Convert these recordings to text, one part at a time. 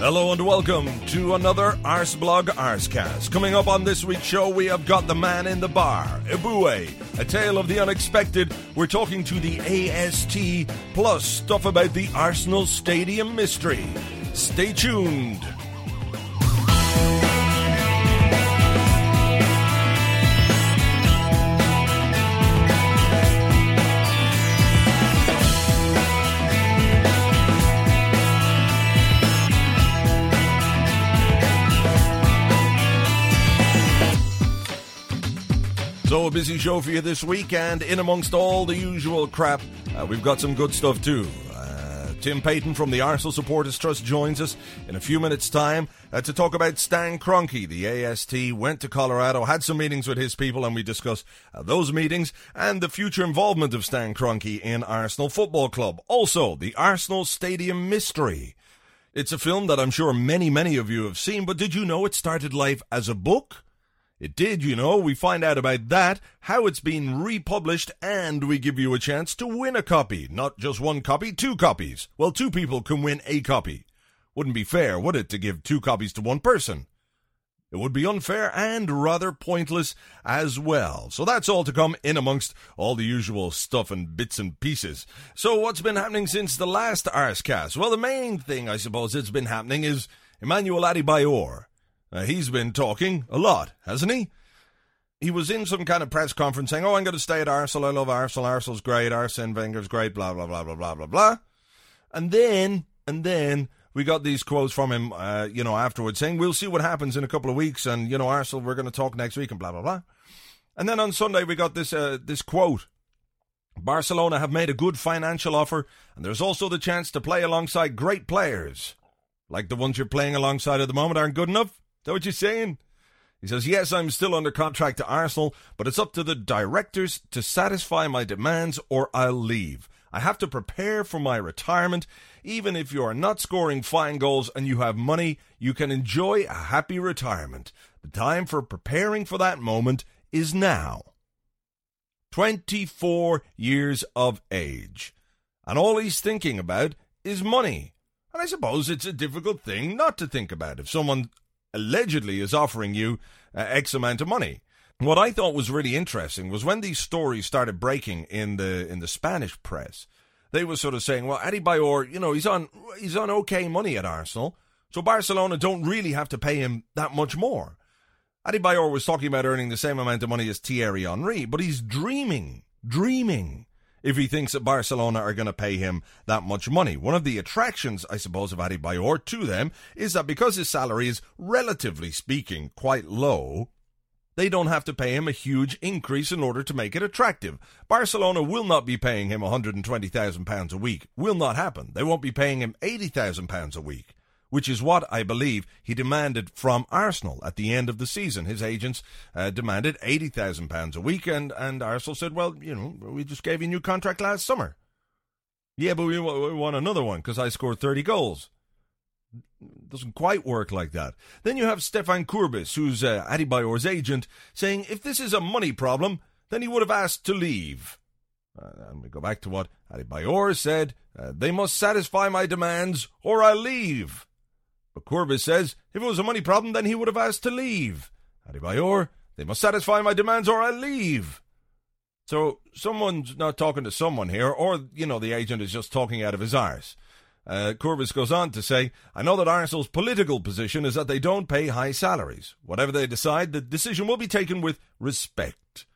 Hello and welcome to another Arseblog Arsecast. Coming up on this week's show, we have got the man in the bar, Eboué, a tale of the unexpected. We're talking to the AST, plus stuff about the Arsenal Stadium mystery. Stay tuned. So, a busy show for you this week, and in amongst all the usual crap, uh, we've got some good stuff too. Uh, Tim Payton from the Arsenal Supporters Trust joins us in a few minutes' time uh, to talk about Stan Kroenke. The AST went to Colorado, had some meetings with his people, and we discuss uh, those meetings and the future involvement of Stan Kroenke in Arsenal Football Club. Also, the Arsenal Stadium Mystery. It's a film that I'm sure many, many of you have seen, but did you know it started life as a book? It did, you know. We find out about that, how it's been republished, and we give you a chance to win a copy. Not just one copy, two copies. Well, two people can win a copy. Wouldn't be fair, would it, to give two copies to one person? It would be unfair and rather pointless as well. So that's all to come in amongst all the usual stuff and bits and pieces. So what's been happening since the last Arsecast? Well, the main thing I suppose that's been happening is Emmanuel Adebayor. Uh, he's been talking a lot, hasn't he? He was in some kind of press conference saying, "Oh, I'm going to stay at Arsenal. I love Arsenal. Arsenal's great. Arsene Wenger's great. Blah blah blah blah blah blah blah." And then, and then we got these quotes from him, uh, you know, afterwards saying, "We'll see what happens in a couple of weeks, and you know, Arsenal, we're going to talk next week, and blah blah blah." And then on Sunday we got this uh, this quote. Barcelona have made a good financial offer, and there's also the chance to play alongside great players, like the ones you're playing alongside at the moment aren't good enough that what you're saying? He says, Yes, I'm still under contract to Arsenal, but it's up to the directors to satisfy my demands or I'll leave. I have to prepare for my retirement. Even if you are not scoring fine goals and you have money, you can enjoy a happy retirement. The time for preparing for that moment is now. 24 years of age. And all he's thinking about is money. And I suppose it's a difficult thing not to think about. If someone allegedly is offering you uh, X amount of money. What I thought was really interesting was when these stories started breaking in the in the Spanish press, they were sort of saying, "Well, Adebayor, you know, he's on he's on okay money at Arsenal, so Barcelona don't really have to pay him that much more." Adebayor was talking about earning the same amount of money as Thierry Henry, but he's dreaming, dreaming if he thinks that Barcelona are going to pay him that much money. One of the attractions, I suppose, of Adebayor to them is that because his salary is, relatively speaking, quite low, they don't have to pay him a huge increase in order to make it attractive. Barcelona will not be paying him £120,000 a week. Will not happen. They won't be paying him £80,000 a week which is what I believe he demanded from Arsenal at the end of the season. His agents uh, demanded £80,000 a week, and, and Arsenal said, well, you know, we just gave you a new contract last summer. Yeah, but we, we want another one because I scored 30 goals. Doesn't quite work like that. Then you have Stefan Courbis, who's uh, agent, saying if this is a money problem, then he would have asked to leave. Uh, and we go back to what Adebayor said uh, they must satisfy my demands or I leave. But Courbis says if it was a money problem, then he would have asked to leave. Adebayor, they must satisfy my demands or I leave. So someone's not talking to someone here, or, you know, the agent is just talking out of his arse. Uh, Courbis goes on to say, I know that Arsenal's political position is that they don't pay high salaries. Whatever they decide, the decision will be taken with respect.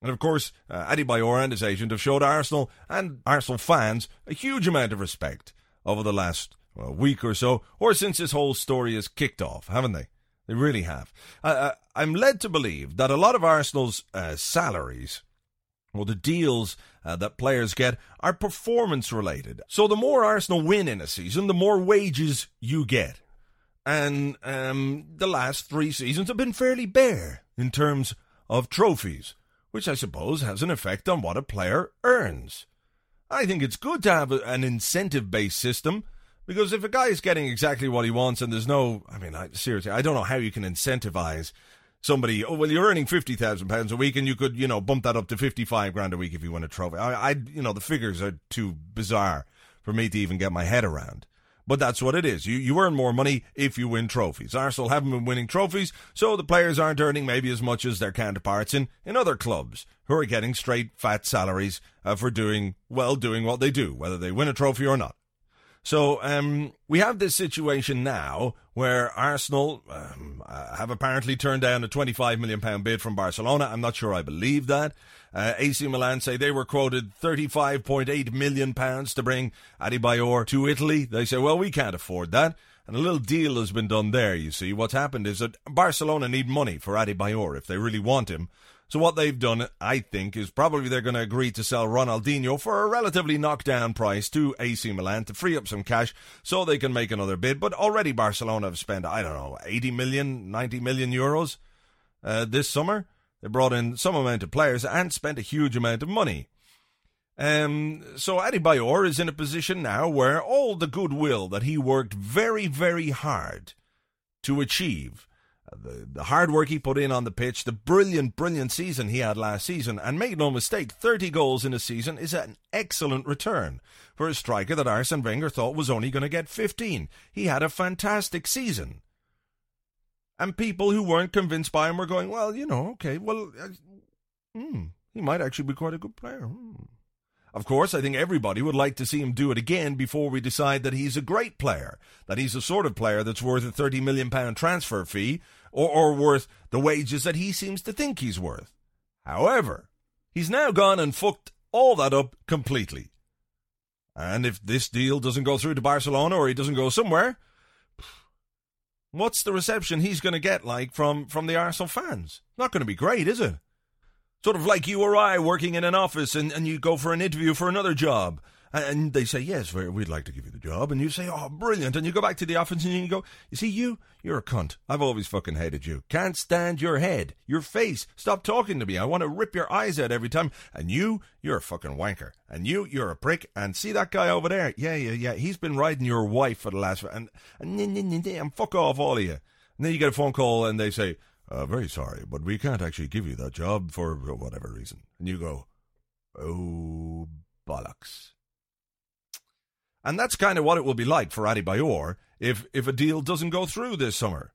And of course, uh, Adebayor and his agent have showed Arsenal and Arsenal fans a huge amount of respect over the last a week or so, or since this whole story has kicked off, haven't they? They really have. Uh, I'm led to believe that a lot of Arsenal's uh, salaries well, the deals uh, that players get are performance related. So the more Arsenal win in a season, the more wages you get. And um, the last three seasons have been fairly bare in terms of trophies, which I suppose has an effect on what a player earns. I think it's good to have an incentive based system because if a guy is getting exactly what he wants and there's no, I mean, I, seriously, I don't know how you can incentivize somebody, oh, well, you're earning £50,000 a week and you could, you know, bump that up to 55 grand a week if you win a trophy. I, I, you know, the figures are too bizarre for me to even get my head around. But that's what it is. You, you earn more money if you win trophies. Arsenal haven't been winning trophies, so the players aren't earning maybe as much as their counterparts in, in other clubs who are getting straight fat salaries uh, for doing, well, doing what they do, whether they win a trophy or not. So um, we have this situation now where Arsenal um, uh, have apparently turned down a £25 million bid from Barcelona. I'm not sure I believe that. Uh, AC Milan say they were quoted £35.8 million to bring Adebayor to Italy. They say, well, we can't afford that. And a little deal has been done there, you see. What's happened is that Barcelona need money for Adebayor if they really want him. So what they've done, I think, is probably they're going to agree to sell Ronaldinho for a relatively knockdown price to AC Milan to free up some cash so they can make another bid. But already Barcelona have spent, I don't know, 80 million, 90 million euros uh, this summer. They brought in some amount of players and spent a huge amount of money. Um, so Adebayor is in a position now where all the goodwill that he worked very, very hard to achieve the, the hard work he put in on the pitch, the brilliant, brilliant season he had last season, and make no mistake, 30 goals in a season is an excellent return for a striker that Arsene Wenger thought was only going to get 15. He had a fantastic season. And people who weren't convinced by him were going, well, you know, okay, well, uh, hmm, he might actually be quite a good player. Hmm. Of course, I think everybody would like to see him do it again before we decide that he's a great player, that he's the sort of player that's worth a £30 million transfer fee or, or worth the wages that he seems to think he's worth. However, he's now gone and fucked all that up completely. And if this deal doesn't go through to Barcelona or he doesn't go somewhere, what's the reception he's going to get like from, from the Arsenal fans? Not going to be great, is it? Sort of like you or I working in an office and, and you go for an interview for another job. And they say, yes, we'd like to give you the job. And you say, oh, brilliant. And you go back to the office and you go, you see, you, you're a cunt. I've always fucking hated you. Can't stand your head, your face. Stop talking to me. I want to rip your eyes out every time. And you, you're a fucking wanker. And you, you're a prick. And see that guy over there? Yeah, yeah, yeah. He's been riding your wife for the last, and, and, and, fuck off, all of you. And then you get a phone call and they say, uh, very sorry, but we can't actually give you that job for whatever reason. And you go, oh, bollocks. And that's kind of what it will be like for Adebayor if, if a deal doesn't go through this summer.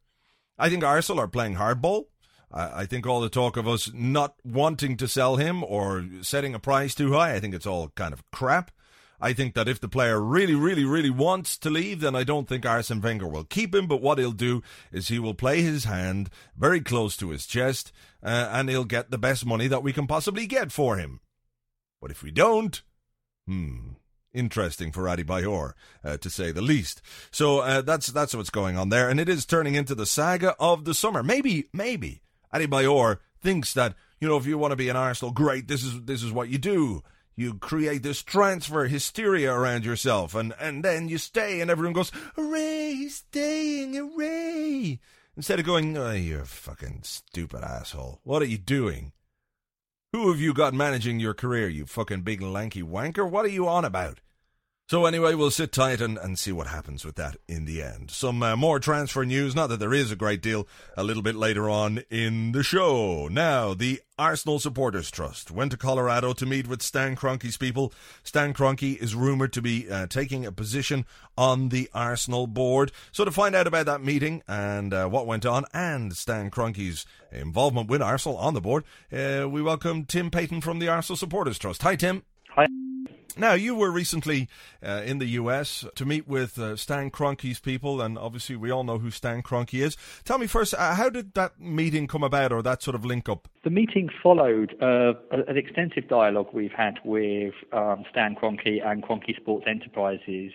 I think Arsenal are playing hardball. I, I think all the talk of us not wanting to sell him or setting a price too high, I think it's all kind of crap. I think that if the player really, really, really wants to leave, then I don't think Arsene Wenger will keep him. But what he'll do is he will play his hand very close to his chest, uh, and he'll get the best money that we can possibly get for him. But if we don't, hmm, interesting for Adebayor, uh, to say the least. So uh, that's that's what's going on there, and it is turning into the saga of the summer. Maybe, maybe Adebayor thinks that you know if you want to be an Arsenal, great. This is this is what you do you create this transfer hysteria around yourself, and, and then you stay, and everyone goes, Hooray, he's staying, hooray! Instead of going, Oh, you fucking stupid asshole. What are you doing? Who have you got managing your career, you fucking big lanky wanker? What are you on about? So anyway, we'll sit tight and, and see what happens with that in the end. Some uh, more transfer news, not that there is a great deal, a little bit later on in the show. Now, the Arsenal Supporters Trust went to Colorado to meet with Stan Kroenke's people. Stan Kroenke is rumoured to be uh, taking a position on the Arsenal board. So to find out about that meeting and uh, what went on and Stan Kroenke's involvement with Arsenal on the board, uh, we welcome Tim Payton from the Arsenal Supporters Trust. Hi, Tim. Hi. Now, you were recently uh, in the US to meet with uh, Stan Kroenke's people, and obviously we all know who Stan Kroenke is. Tell me first, uh, how did that meeting come about, or that sort of link up? The meeting followed uh, an extensive dialogue we've had with um, Stan Kroenke and Kroenke Sports Enterprises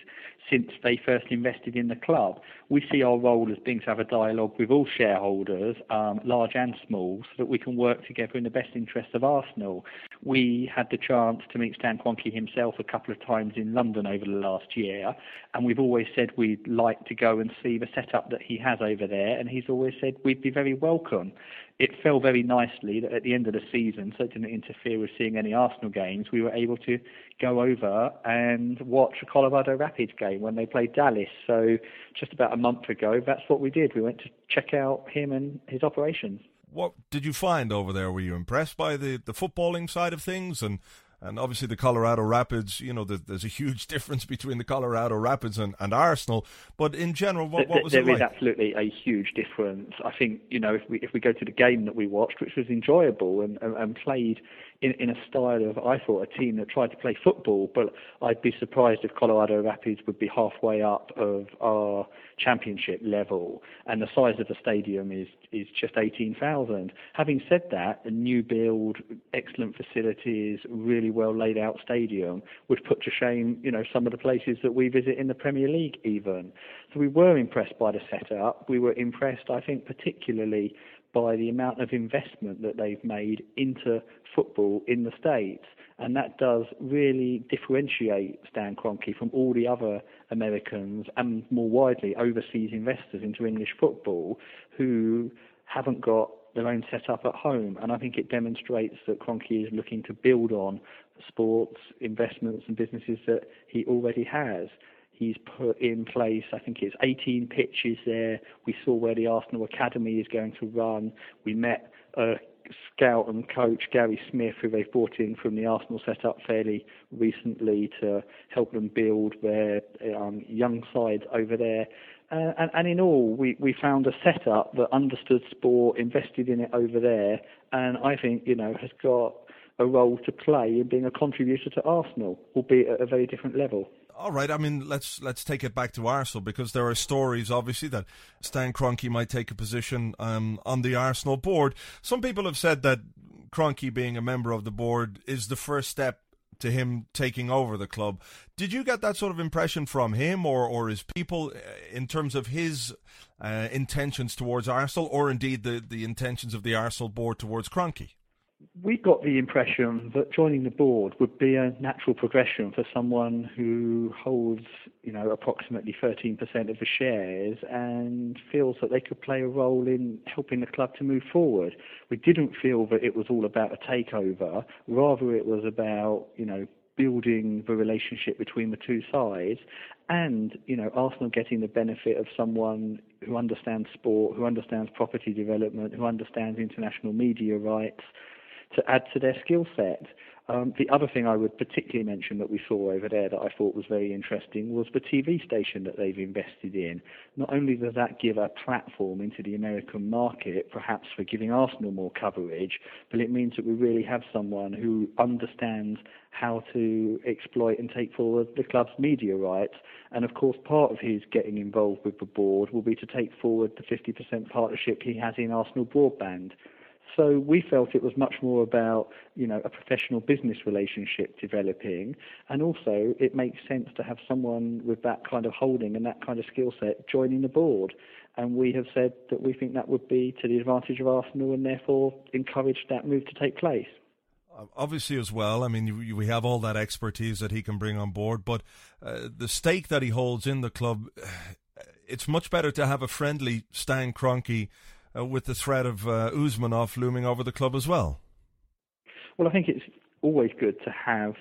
since they first invested in the club. We see our role as being to have a dialogue with all shareholders, um, large and small, so that we can work together in the best interest of Arsenal. We had the chance to meet Stan Kroenke himself a couple of times in London over the last year, and we've always said we'd like to go and see the setup that he has over there, and he's always said we'd be very welcome it fell very nicely that at the end of the season, so it didn't interfere with seeing any Arsenal games, we were able to go over and watch a Colorado Rapids game when they played Dallas. So just about a month ago, that's what we did. We went to check out him and his operations. What did you find over there? Were you impressed by the, the footballing side of things and and obviously the Colorado Rapids, you know, there's a huge difference between the Colorado Rapids and, and Arsenal. But in general, what, what was there it like? There is absolutely a huge difference. I think, you know, if we if we go to the game that we watched, which was enjoyable and, and, and played in, in a style of, I thought, a team that tried to play football, but I'd be surprised if Colorado Rapids would be halfway up of our championship level, and the size of the stadium is, is just 18,000. Having said that, a new build, excellent facilities, really well laid out stadium would put to shame, you know, some of the places that we visit in the Premier League even. So we were impressed by the setup. We were impressed, I think, particularly by the amount of investment that they've made into football in the States. And that does really differentiate Stan Kroenke from all the other Americans and more widely overseas investors into English football who haven't got their own setup at home. And I think it demonstrates that Kroenke is looking to build on sports, investments, and businesses that he already has. He's put in place, I think it's 18 pitches there. We saw where the Arsenal Academy is going to run. We met a scout and coach, Gary Smith, who they've brought in from the Arsenal setup fairly recently to help them build their um, young side over there. Uh, and, and, in all, we, we found a setup that understood sport, invested in it over there, and I think, you know, has got a role to play in being a contributor to Arsenal, albeit at a very different level all right. I mean, let's let's take it back to Arsenal because there are stories, obviously, that Stan Kroenke might take a position um, on the Arsenal board. Some people have said that Kroenke being a member of the board is the first step to him taking over the club. Did you get that sort of impression from him or, or his people uh, in terms of his uh, intentions towards Arsenal or indeed the, the intentions of the Arsenal board towards Kroenke? We got the impression that joining the board would be a natural progression for someone who holds, you know, approximately 13% of the shares and feels that they could play a role in helping the club to move forward. We didn't feel that it was all about a takeover, rather it was about, you know, building the relationship between the two sides and you know Arsenal getting the benefit of someone who understands sport, who understands property development, who understands international media rights, to add to their skill set. Um, the other thing I would particularly mention that we saw over there that I thought was very interesting was the TV station that they've invested in. Not only does that give a platform into the American market, perhaps for giving Arsenal more coverage, but it means that we really have someone who understands how to exploit and take forward the club's media rights. And of course, part of his getting involved with the board will be to take forward the 50% partnership he has in Arsenal Broadband. So we felt it was much more about, you know, a professional business relationship developing, and also it makes sense to have someone with that kind of holding and that kind of skill set joining the board. And we have said that we think that would be to the advantage of Arsenal, and therefore encourage that move to take place. Obviously, as well. I mean, we have all that expertise that he can bring on board, but uh, the stake that he holds in the club, it's much better to have a friendly Stan Kroenke uh, with the threat of uh, Usmanov looming over the club as well? Well, I think it's always good to have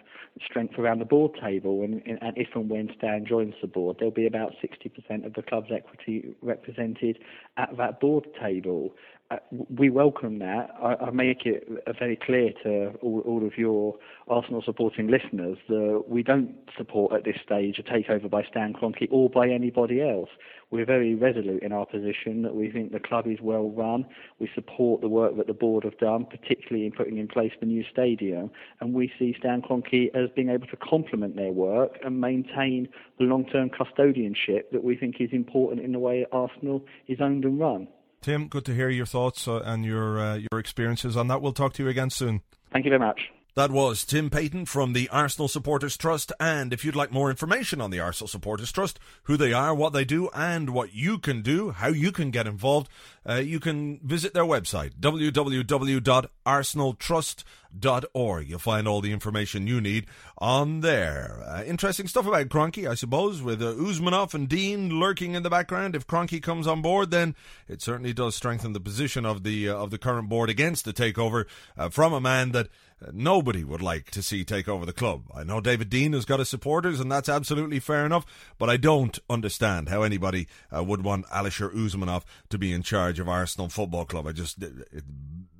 strength around the board table, and, and if and when Stan joins the board, there'll be about 60% of the club's equity represented at that board table. Uh, we welcome that. I, I, make it very clear to all, all, of your Arsenal supporting listeners that we don't support at this stage a takeover by Stan Kroenke or by anybody else. We're very resolute in our position that we think the club is well run. We support the work that the board have done, particularly in putting in place the new stadium, and we see Stan Kroenke as being able to complement their work and maintain the long-term custodianship that we think is important in the way Arsenal is owned and run. Tim, good to hear your thoughts uh, and your uh, your experiences on that. We'll talk to you again soon. Thank you very much. That was Tim Payton from the Arsenal Supporters Trust. And if you'd like more information on the Arsenal Supporters Trust, who they are, what they do, and what you can do, how you can get involved, uh, you can visit their website, www.arsenaltrust.org. You'll find all the information you need on there. Uh, interesting stuff about Kroenke, I suppose, with uh, Usmanov and Dein lurking in the background. If Kroenke comes on board, then it certainly does strengthen the position of the uh, of the current board against the takeover uh, from a man that nobody would like to see take over the club. I know David Dein has got his supporters, and that's absolutely fair enough, but I don't understand how anybody uh, would want Alisher Usmanov to be in charge of Arsenal Football Club. I just, it, it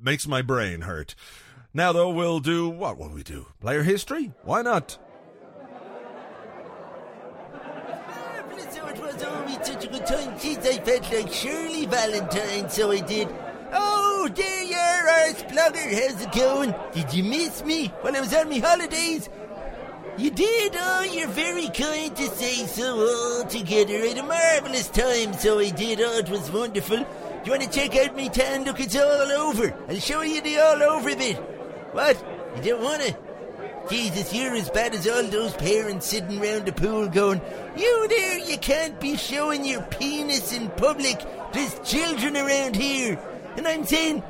makes my brain hurt. Now, though, we'll do, what will we do? Player history? Why not? such a good time. I felt like Shirley Valentine, so I did. Oh, there you are, How's it going? Did you miss me while I was on my holidays? You did? Oh, you're very kind to say so. Altogether, I had a marvellous time, so I did. Oh, it was wonderful. Do you want to check out my tan? Look, it's all over. I'll show you the all over bit. What? You don't want to? Jesus, you're as bad as all those parents sitting round the pool going, You there, you can't be showing your penis in public. There's children around here. And I'm saying,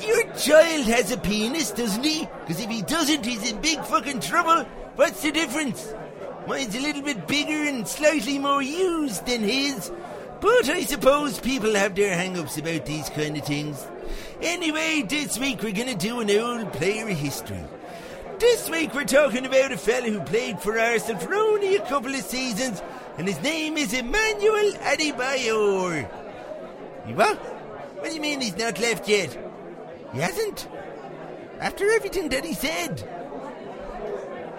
your child has a penis, doesn't he? Because if he doesn't, he's in big fucking trouble. What's the difference? Mine's a little bit bigger and slightly more used than his. But I suppose people have their hang ups about these kind of things. Anyway, this week we're gonna do an old player history. This week we're talking about a fella who played for Arsenal for only a couple of seasons, and his name is Emmanuel Adebayor. What? What do you mean he's not left yet? He hasn't? After everything that he said?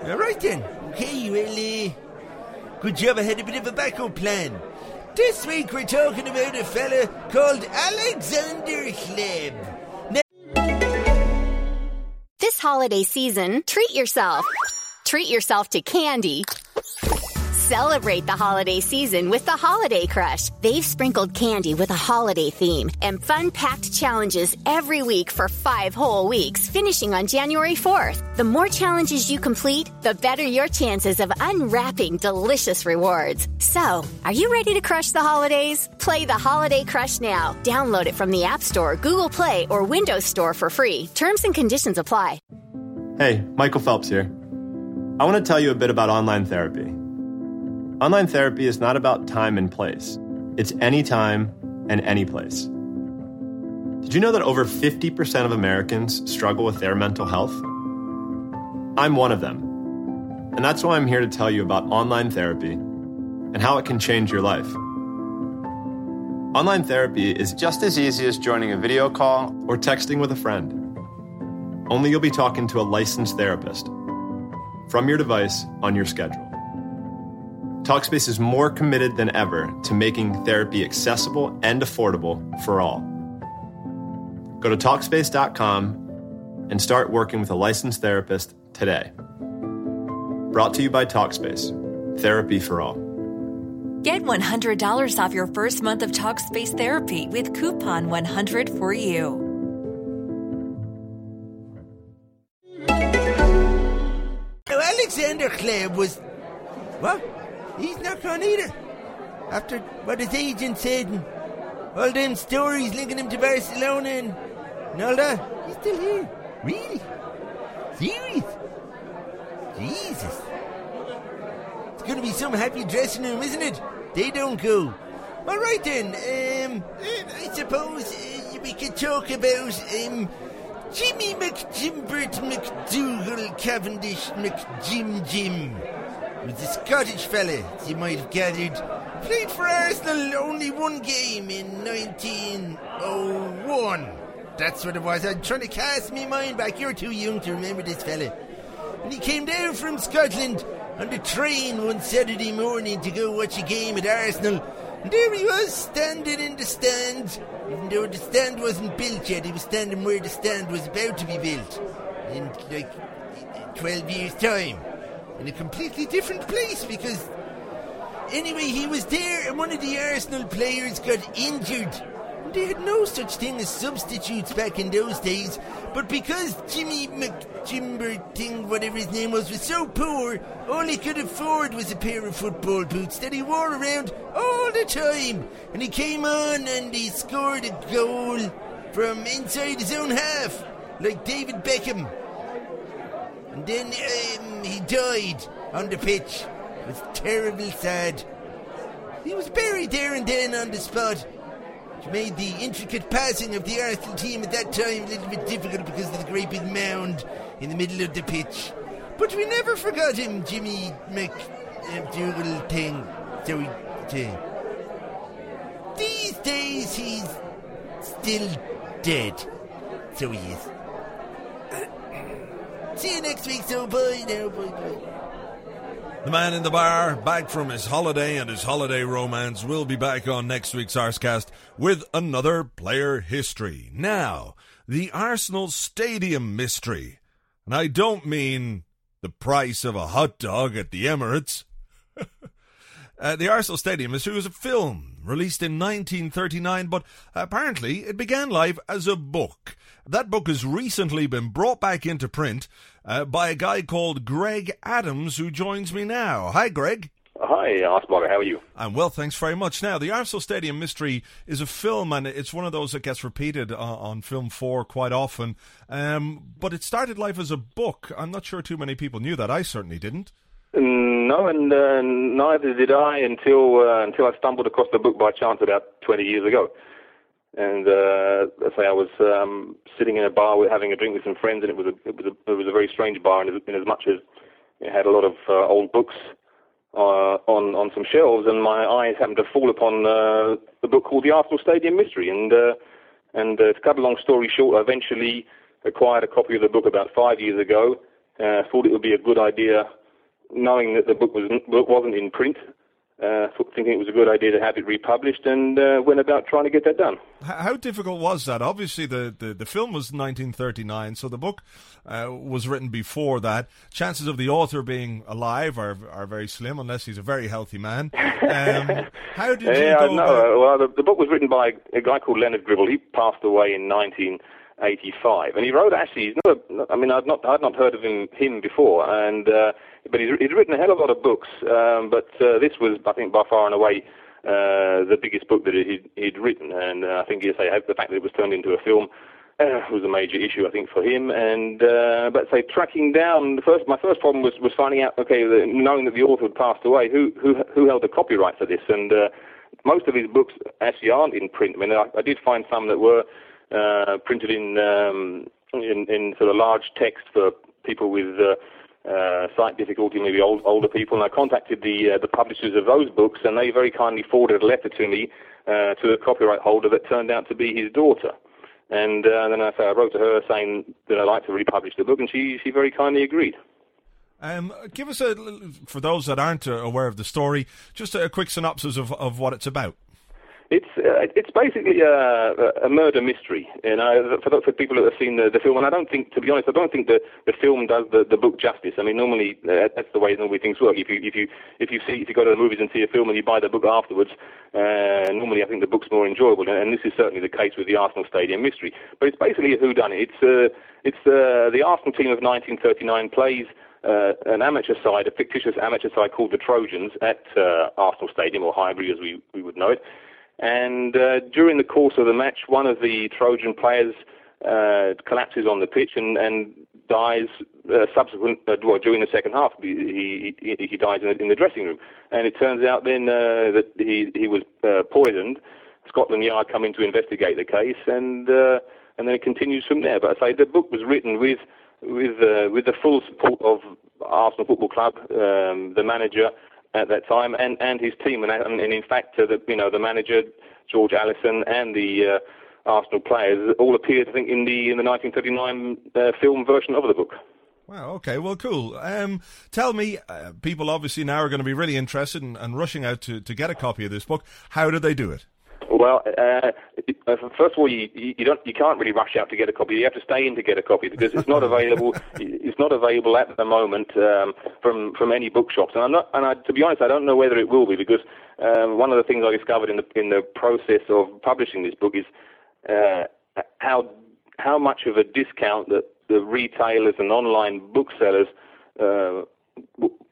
All right then. Okay, well, uh, good job I had a bit of a backup plan. This week we're talking about a fella called Alexander Hleb. Now- this holiday season, treat yourself. Treat yourself to candy Celebrate the holiday season with the Holiday Crush. They've sprinkled candy with a holiday theme and fun packed challenges every week for five whole weeks, finishing on January 4th. The more challenges you complete, the better your chances of unwrapping delicious rewards. So, are you ready to crush the holidays? Play the Holiday Crush now. Download it from the App Store, Google Play, or Windows Store for free. Terms and conditions apply. Hey, Michael Phelps here. I want to tell you a bit about online therapy. Online therapy is not about time and place, it's anytime and any place. Did you know that over 50% of Americans struggle with their mental health? I'm one of them. And that's why I'm here to tell you about online therapy and how it can change your life. Online therapy is just as easy as joining a video call or texting with a friend. Only you'll be talking to a licensed therapist from your device on your schedule. Talkspace is more committed than ever to making therapy accessible and affordable for all. Go to Talkspace.com and start working with a licensed therapist today. Brought to you by Talkspace, therapy for all. Get $100 off your first month of Talkspace therapy with coupon 100 for you. Alexander Hleb was. What? He's not gone either. After what his agent said and all them stories linking him to Barcelona and, and all that, he's still here. Really? Serious? Jesus. It's going to be some happy dressing room, isn't it? They don't go. All right then. Um, I suppose uh, we could talk about um, Jimmy McJimbert McDougal Cavendish McJim Jim was a Scottish fella, you might have gathered. Played for Arsenal only one game in 1901. That's what it was. I'm trying to cast me mind back. You're too young to remember this fella. And he came down from Scotland on the train one Saturday morning to go watch a game at Arsenal. And there he was, standing in the stand. Even though the stand wasn't built yet, he was standing where the stand was about to be built. In like 12 years' time. In a completely different place because. Anyway, he was there and one of the Arsenal players got injured. They had no such thing as substitutes back in those days. But because Jimmy McJimber thing, whatever his name was, was so poor, all he could afford was a pair of football boots that he wore around all the time. And he came on and he scored a goal from inside his own half, like David Beckham. And then um, he died on the pitch. It was terribly sad. He was buried there and then on the spot. Which made the intricate passing of the Arsenal team at that time a little bit difficult because of the great big mound in the middle of the pitch. But we never forgot him, Jimmy McDougal thing. So we. Uh, these days he's still dead. So he is. See you next week, so bye now, bye bye. The man in the bar, back from his holiday and his holiday romance, will be back on next week's Arsecast with another player history. Now, the Arsenal Stadium mystery. And I don't mean the price of a hot dog at the Emirates. uh, the Arsenal Stadium mystery was a film released in 1939, but apparently it began life as a book. That book has recently been brought back into print uh, by a guy called Greg Adams, who joins me now. Hi, Greg. Hi, Arseblogger. How are you? I'm well, thanks very much. Now, the Arsenal Stadium Mystery is a film, and it's one of those that gets repeated on, on Film 4 quite often. Um, but it started life as a book. I'm not sure too many people knew that. I certainly didn't. No, and uh, neither did I until uh, until I stumbled across the book by chance about 20 years ago. And uh, let's say I was um, sitting in a bar with, having a drink with some friends, and it was a it was a it was a very strange bar, in as, as much as it had a lot of uh, old books uh, on on some shelves, and my eyes happened to fall upon uh, the book called The Arsenal Stadium Mystery, and uh, and uh, to cut a long story short, I eventually acquired a copy of the book about five years ago. Uh, thought it would be a good idea, knowing that the book was wasn't in print, uh, thinking it was a good idea to have it republished and uh, went about trying to get that done. How difficult was that? Obviously, the, the, the film was 1939, so the book uh, was written before that. Chances of the author being alive are are very slim, unless he's a very healthy man. Um, how did you yeah, go no, about- well, the, the book was written by a guy called Leonard Gribble. He passed away in 1985, and he wrote actually. He's not. I mean, I'd not I'd not heard of him him before, and uh, but he's, he's written a hell of a lot of books. Um, but uh, this was, I think, by far and away uh, the biggest book that he'd, he'd written, and uh, I think, yes, the fact that it was turned into a film uh, was a major issue, I think, for him. And uh, but say tracking down the first, my first problem was was finding out, okay, the, knowing that the author had passed away, who who who held the copyright for this, and uh, most of his books actually aren't in print. I mean, I, I did find some that were uh, printed in, um, in in sort of large text for people with. Uh, uh, sight difficulty, maybe old, older people, and I contacted the uh, the publishers of those books, and they very kindly forwarded a letter to me uh, to the copyright holder that turned out to be his daughter. And then I, I wrote to her saying that I'd like to republish the book, and she she very kindly agreed. Um, give us a, for those that aren't aware of the story, just a quick synopsis of, of what it's about. It's uh, it's basically a, a murder mystery, you know, for, for people that have seen the, the film. And I don't think, to be honest, I don't think the, the film does the, the book justice. I mean, normally uh, that's the way normally things work. If you if you if you see if you go to the movies and see a film and you buy the book afterwards, uh, normally I think the book's more enjoyable. And, and this is certainly the case with the Arsenal Stadium mystery. But it's basically a whodunit. It's uh, it's uh, the Arsenal team of 1939 plays. Uh, an amateur side, a fictitious amateur side called the Trojans at uh, Arsenal Stadium or Highbury as we, we would know it. And uh, during the course of the match, one of the Trojan players uh, collapses on the pitch and, and dies uh, subsequent uh, well, during the second half. He, he, he dies in the, in the dressing room, and it turns out then uh, that he he was uh, poisoned. Scotland Yard come in to investigate the case, and uh, and then it continues from there. But I say the book was written with with uh, with the full support of Arsenal Football Club, um, the manager at that time, and, and his team, and, and in fact, uh, the you know the manager George Allison and the uh, Arsenal players all appeared, I think, in the in the 1939 uh, film version of the book. Wow. Okay. Well, cool. Um, tell me, uh, people obviously now are going to be really interested and, and rushing out to, to get a copy of this book. How did they do it? Well, uh, uh, first of all, you, you don't you can't really rush out to get a copy. You have to stay in to get a copy because it's not available. it's not available at the moment um, from from any bookshops. And I'm not. And I, to be honest, I don't know whether it will be because um, one of the things I discovered in the in the process of publishing this book is uh, how how much of a discount that the retailers and online booksellers uh,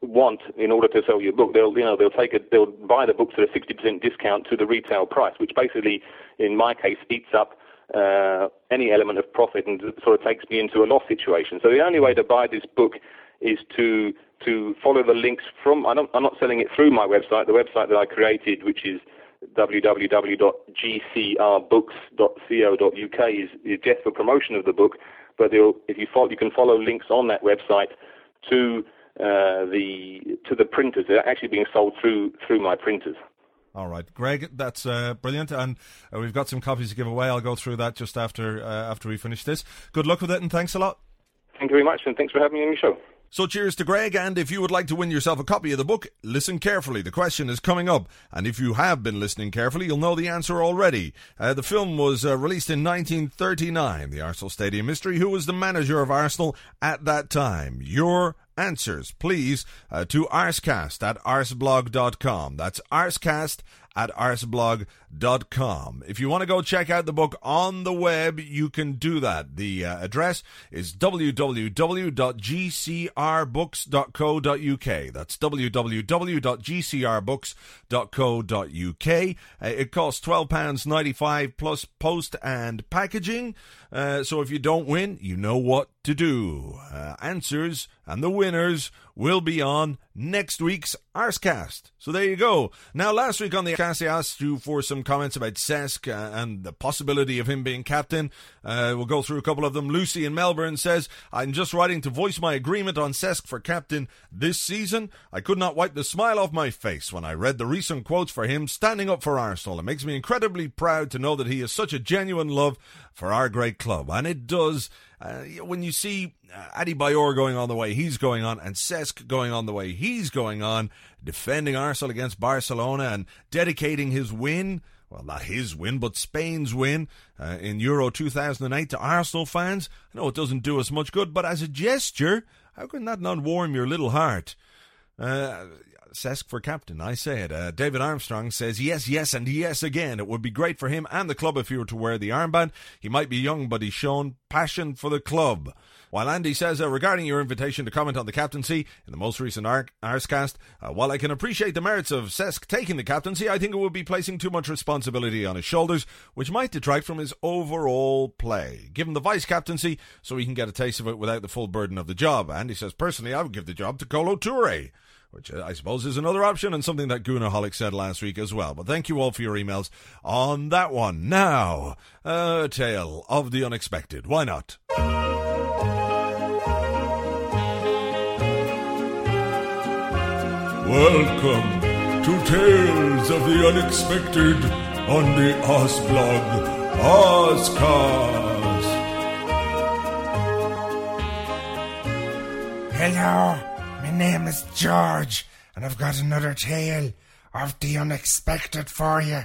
want in order to sell your book. They'll you know they'll take it they'll buy the books at a 60% discount to the retail price, which basically, in my case, eats up uh, any element of profit and sort of takes me into a loss situation. So the only way to buy this book is to to follow the links from. I am not selling it through my website. The website that I created, which is www.gcrbooks.co.uk, is, is just for promotion of the book. But if you follow, you can follow links on that website to uh, the to the printers. They're actually being sold through through my printers. All right, Greg, that's uh, brilliant, and uh, we've got some copies to give away. I'll go through that just after uh, after we finish this. Good luck with it, and thanks a lot. Thank you very much, and thanks for having me on your show. So cheers to Greg, and if you would like to win yourself a copy of the book, listen carefully. The question is coming up, and if you have been listening carefully, you'll know the answer already. Uh, the film was uh, released in 1939, The Arsenal Stadium Mystery. Who was the manager of Arsenal at that time? Your answers, please, uh, to arsecast at arseblog.com. That's arsecast at arseblog.com. If you want to go check out the book on the web, you can do that. The uh, address is www.gcrbooks.co.uk. That's www.gcrbooks.co.uk. Uh, it costs £12.95 plus post and packaging. Uh, so if you don't win, you know what to do. Uh, answers and the winners will be on next week's Arsecast. So there you go. Now, last week on the Arsecast, I asked you for some comments about Cesc uh, and the possibility of him being captain. Uh, we'll go through a couple of them. Lucy in Melbourne says, I'm just writing to voice my agreement on Cesc for captain this season. I could not wipe the smile off my face when I read the recent quotes for him standing up for Arsenal. It makes me incredibly proud to know that he has such a genuine love for our great club. And it does. Uh, when you see uh, Adebayor going on the way he's going on, and Cesc going on the way he's going on, defending Arsenal against Barcelona and dedicating his win, well, not his win, but Spain's win uh, in Euro 2008 to Arsenal fans. I know it doesn't do us much good, but as a gesture, how can that not warm your little heart? Uh, Cesc for captain. I say it. Uh, David Armstrong says yes, yes, and yes again. It would be great for him and the club if he were to wear the armband. He might be young, but he's shown passion for the club. While Andy says, uh, regarding your invitation to comment on the captaincy in the most recent Ar- Arsecast, uh, while I can appreciate the merits of Cesc taking the captaincy, I think it would be placing too much responsibility on his shoulders, which might detract from his overall play. Give him the vice captaincy so he can get a taste of it without the full burden of the job. Andy says, personally, I would give the job to Kolo Toure which uh, I suppose is another option and something that Goonerholic said last week as well. But thank you all for your emails on that one. Now, a tale of the unexpected. Why not? Welcome to Tales of the Unexpected on the Ozblog Ozcast. Hello name is George, and I've got another tale of the unexpected for you.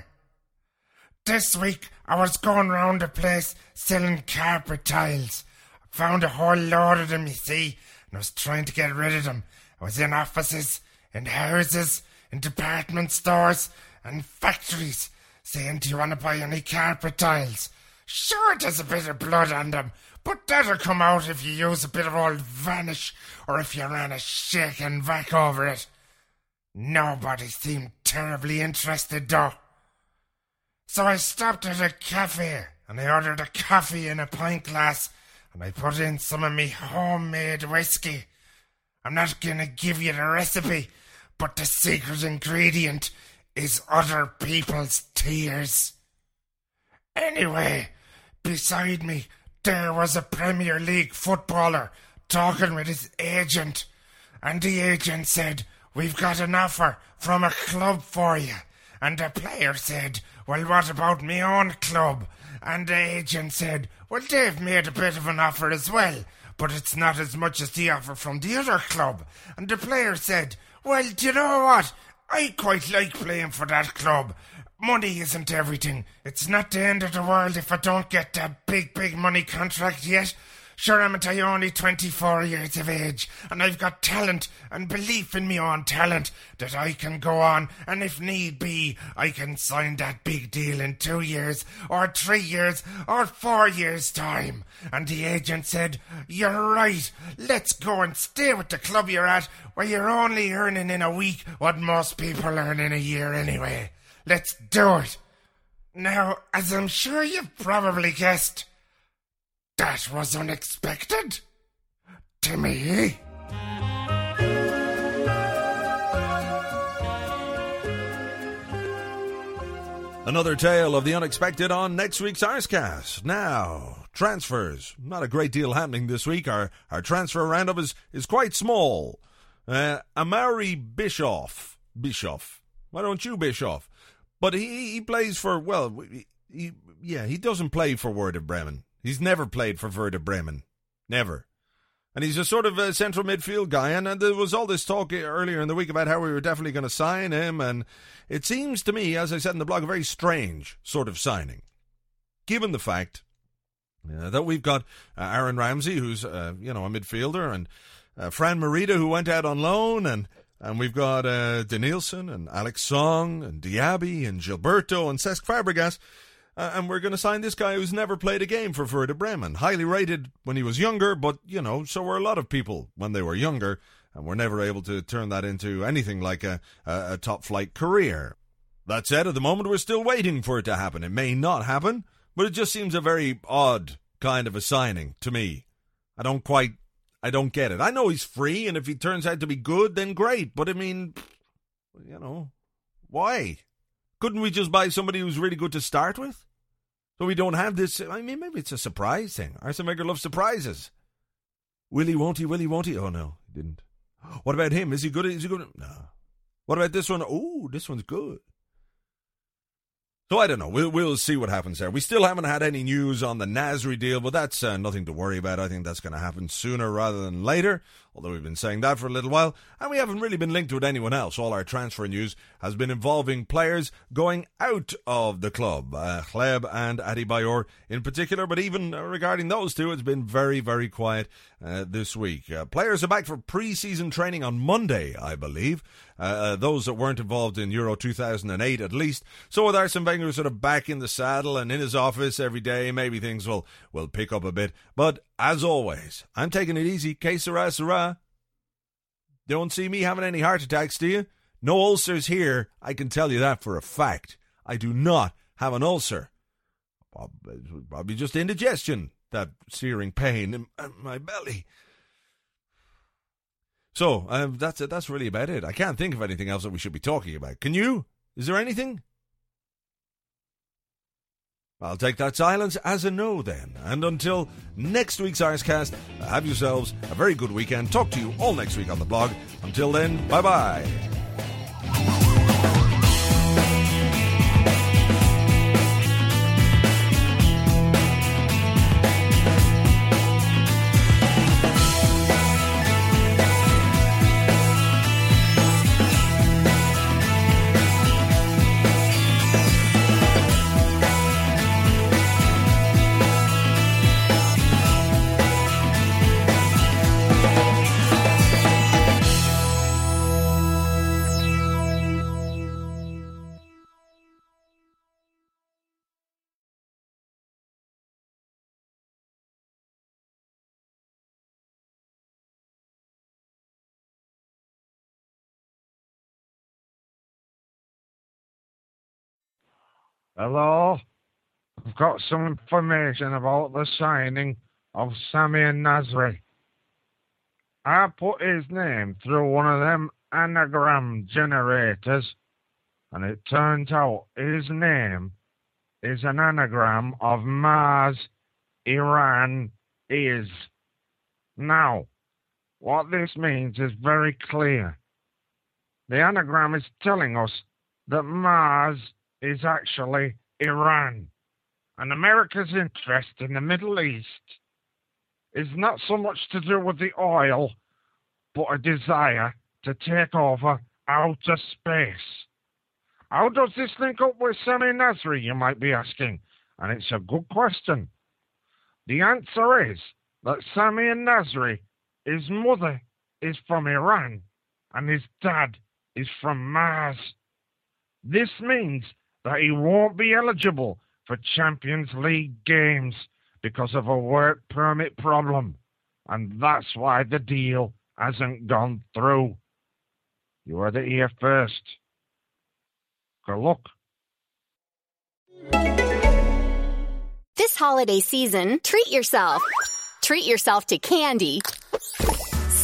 This week, I was going round the place selling carpet tiles. I found a whole load of them, you see, and I was trying to get rid of them. I was in offices, in houses, in department stores, and factories, saying, Do you want to buy any carpet tiles? Sure, there's a bit of blood on them, but that'll come out if you use a bit of old vanish or if you ran a shake and over it. Nobody seemed terribly interested, though. So I stopped at a cafe and I ordered a coffee in a pint glass and I put in some of me homemade whiskey. I'm not gonna give you the recipe, but the secret ingredient is other people's tears. Anyway, beside me there was a Premier League footballer talking with his agent, and the agent said, We've got an offer from a club for you. And the player said, Well, what about my own club? and the agent said, Well, they've made a bit of an offer as well, but it's not as much as the offer from the other club. And the player said, Well, do you know what? I quite like playing for that club. Money isn't everything. It's not the end of the world if I don't get that big, big money contract yet. Sure, I'm only 24 years of age, and I've got talent and belief in me own talent that I can go on, and if need be, I can sign that big deal in two years, or three years, or four years' time. And the agent said, You're right, let's go and stay with the club you're at, where you're only earning in a week what most people earn in a year anyway. Let's do it. Now, as I'm sure you've probably guessed, that was unexpected. To me. Another tale of the unexpected on next week's Arsecast. Now, transfers. Not a great deal happening this week. Our our transfer roundup is, is quite small. Uh, Amaury Bischoff. Bischoff. Why don't you, Bischoff? But he, he plays for, well, he, yeah, he doesn't play for Werder Bremen. He's never played for Werder Bremen. Never. And he's a sort of a central midfield guy. And, and there was all this talk earlier in the week about how we were definitely going to sign him. And it seems to me, as I said in the blog, a very strange sort of signing. Given the fact uh, that we've got uh, Aaron Ramsey, who's, uh, you know, a midfielder, and uh, Fran Merida, who went out on loan, and and we've got uh, Denilson and Alex Song and Diaby and Gilberto and Cesc Fabregas. Uh, and we're going to sign this guy who's never played a game for Werder Bremen. Highly rated when he was younger, but, you know, so were a lot of people when they were younger, and were never able to turn that into anything like a, a, a top flight career. That said, at the moment, we're still waiting for it to happen. It may not happen, but it just seems a very odd kind of a signing to me. I don't quite, I don't get it. I know he's free, and if he turns out to be good, then great. But I mean, you know, why? Couldn't we just buy somebody who's really good to start with? So we don't have this. I mean, maybe it's a surprise thing. Arsene Wenger loves surprises. Will he, won't he, will he, won't he? Oh, no, he didn't. What about him? Is he good? Is he good? No. What about this one? Oh, this one's good. So I don't know. We'll we'll see what happens there. We still haven't had any news on the Nasri deal, but that's uh, nothing to worry about. I think that's going to happen sooner rather than later. Although we've been saying that for a little while, and we haven't really been linked with anyone else. All our transfer news has been involving players going out of the club, uh, and Adebayor in particular. But even regarding those two, it's been very very quiet uh, this week. Uh, players are back for pre-season training on Monday, I believe. Uh, uh, those that weren't involved in Euro 2008 at least. So with Arsene Wenger sort of back in the saddle and in his office every day, maybe things will, will pick up a bit. But as always, I'm taking it easy. Que sera, sera. Don't see me having any heart attacks, do you? No ulcers here, I can tell you that for a fact. I do not have an ulcer. Probably just indigestion, that searing pain in my belly. So um, that's. That's really about it. I can't think of anything else that we should be talking about. Can you? Is there anything? I'll take that silence as a no then. And until next week's Arsecast, have yourselves a very good weekend. Talk to you all next week on the blog. Until then, bye bye. Hello? I've got some information about the signing of Samir Nasri. I put his name through one of them anagram generators, and it turns out his name is an anagram of Mars, Iran, is. Now, what this means is very clear. The anagram is telling us that Mars is actually Iran. and America's interest in the Middle East is not so much to do with the oil, but a desire to take over outer space. How does this link up with Sami Nasri, you might be asking? And it's a good question. The answer is that Sami Nasri, his mother is from Iran and his dad is from Mars. This means that he won't be eligible for Champions League games because of a work permit problem, and that's why the deal hasn't gone through. You heard it here first. Good luck. This holiday season, treat yourself. Treat yourself to candy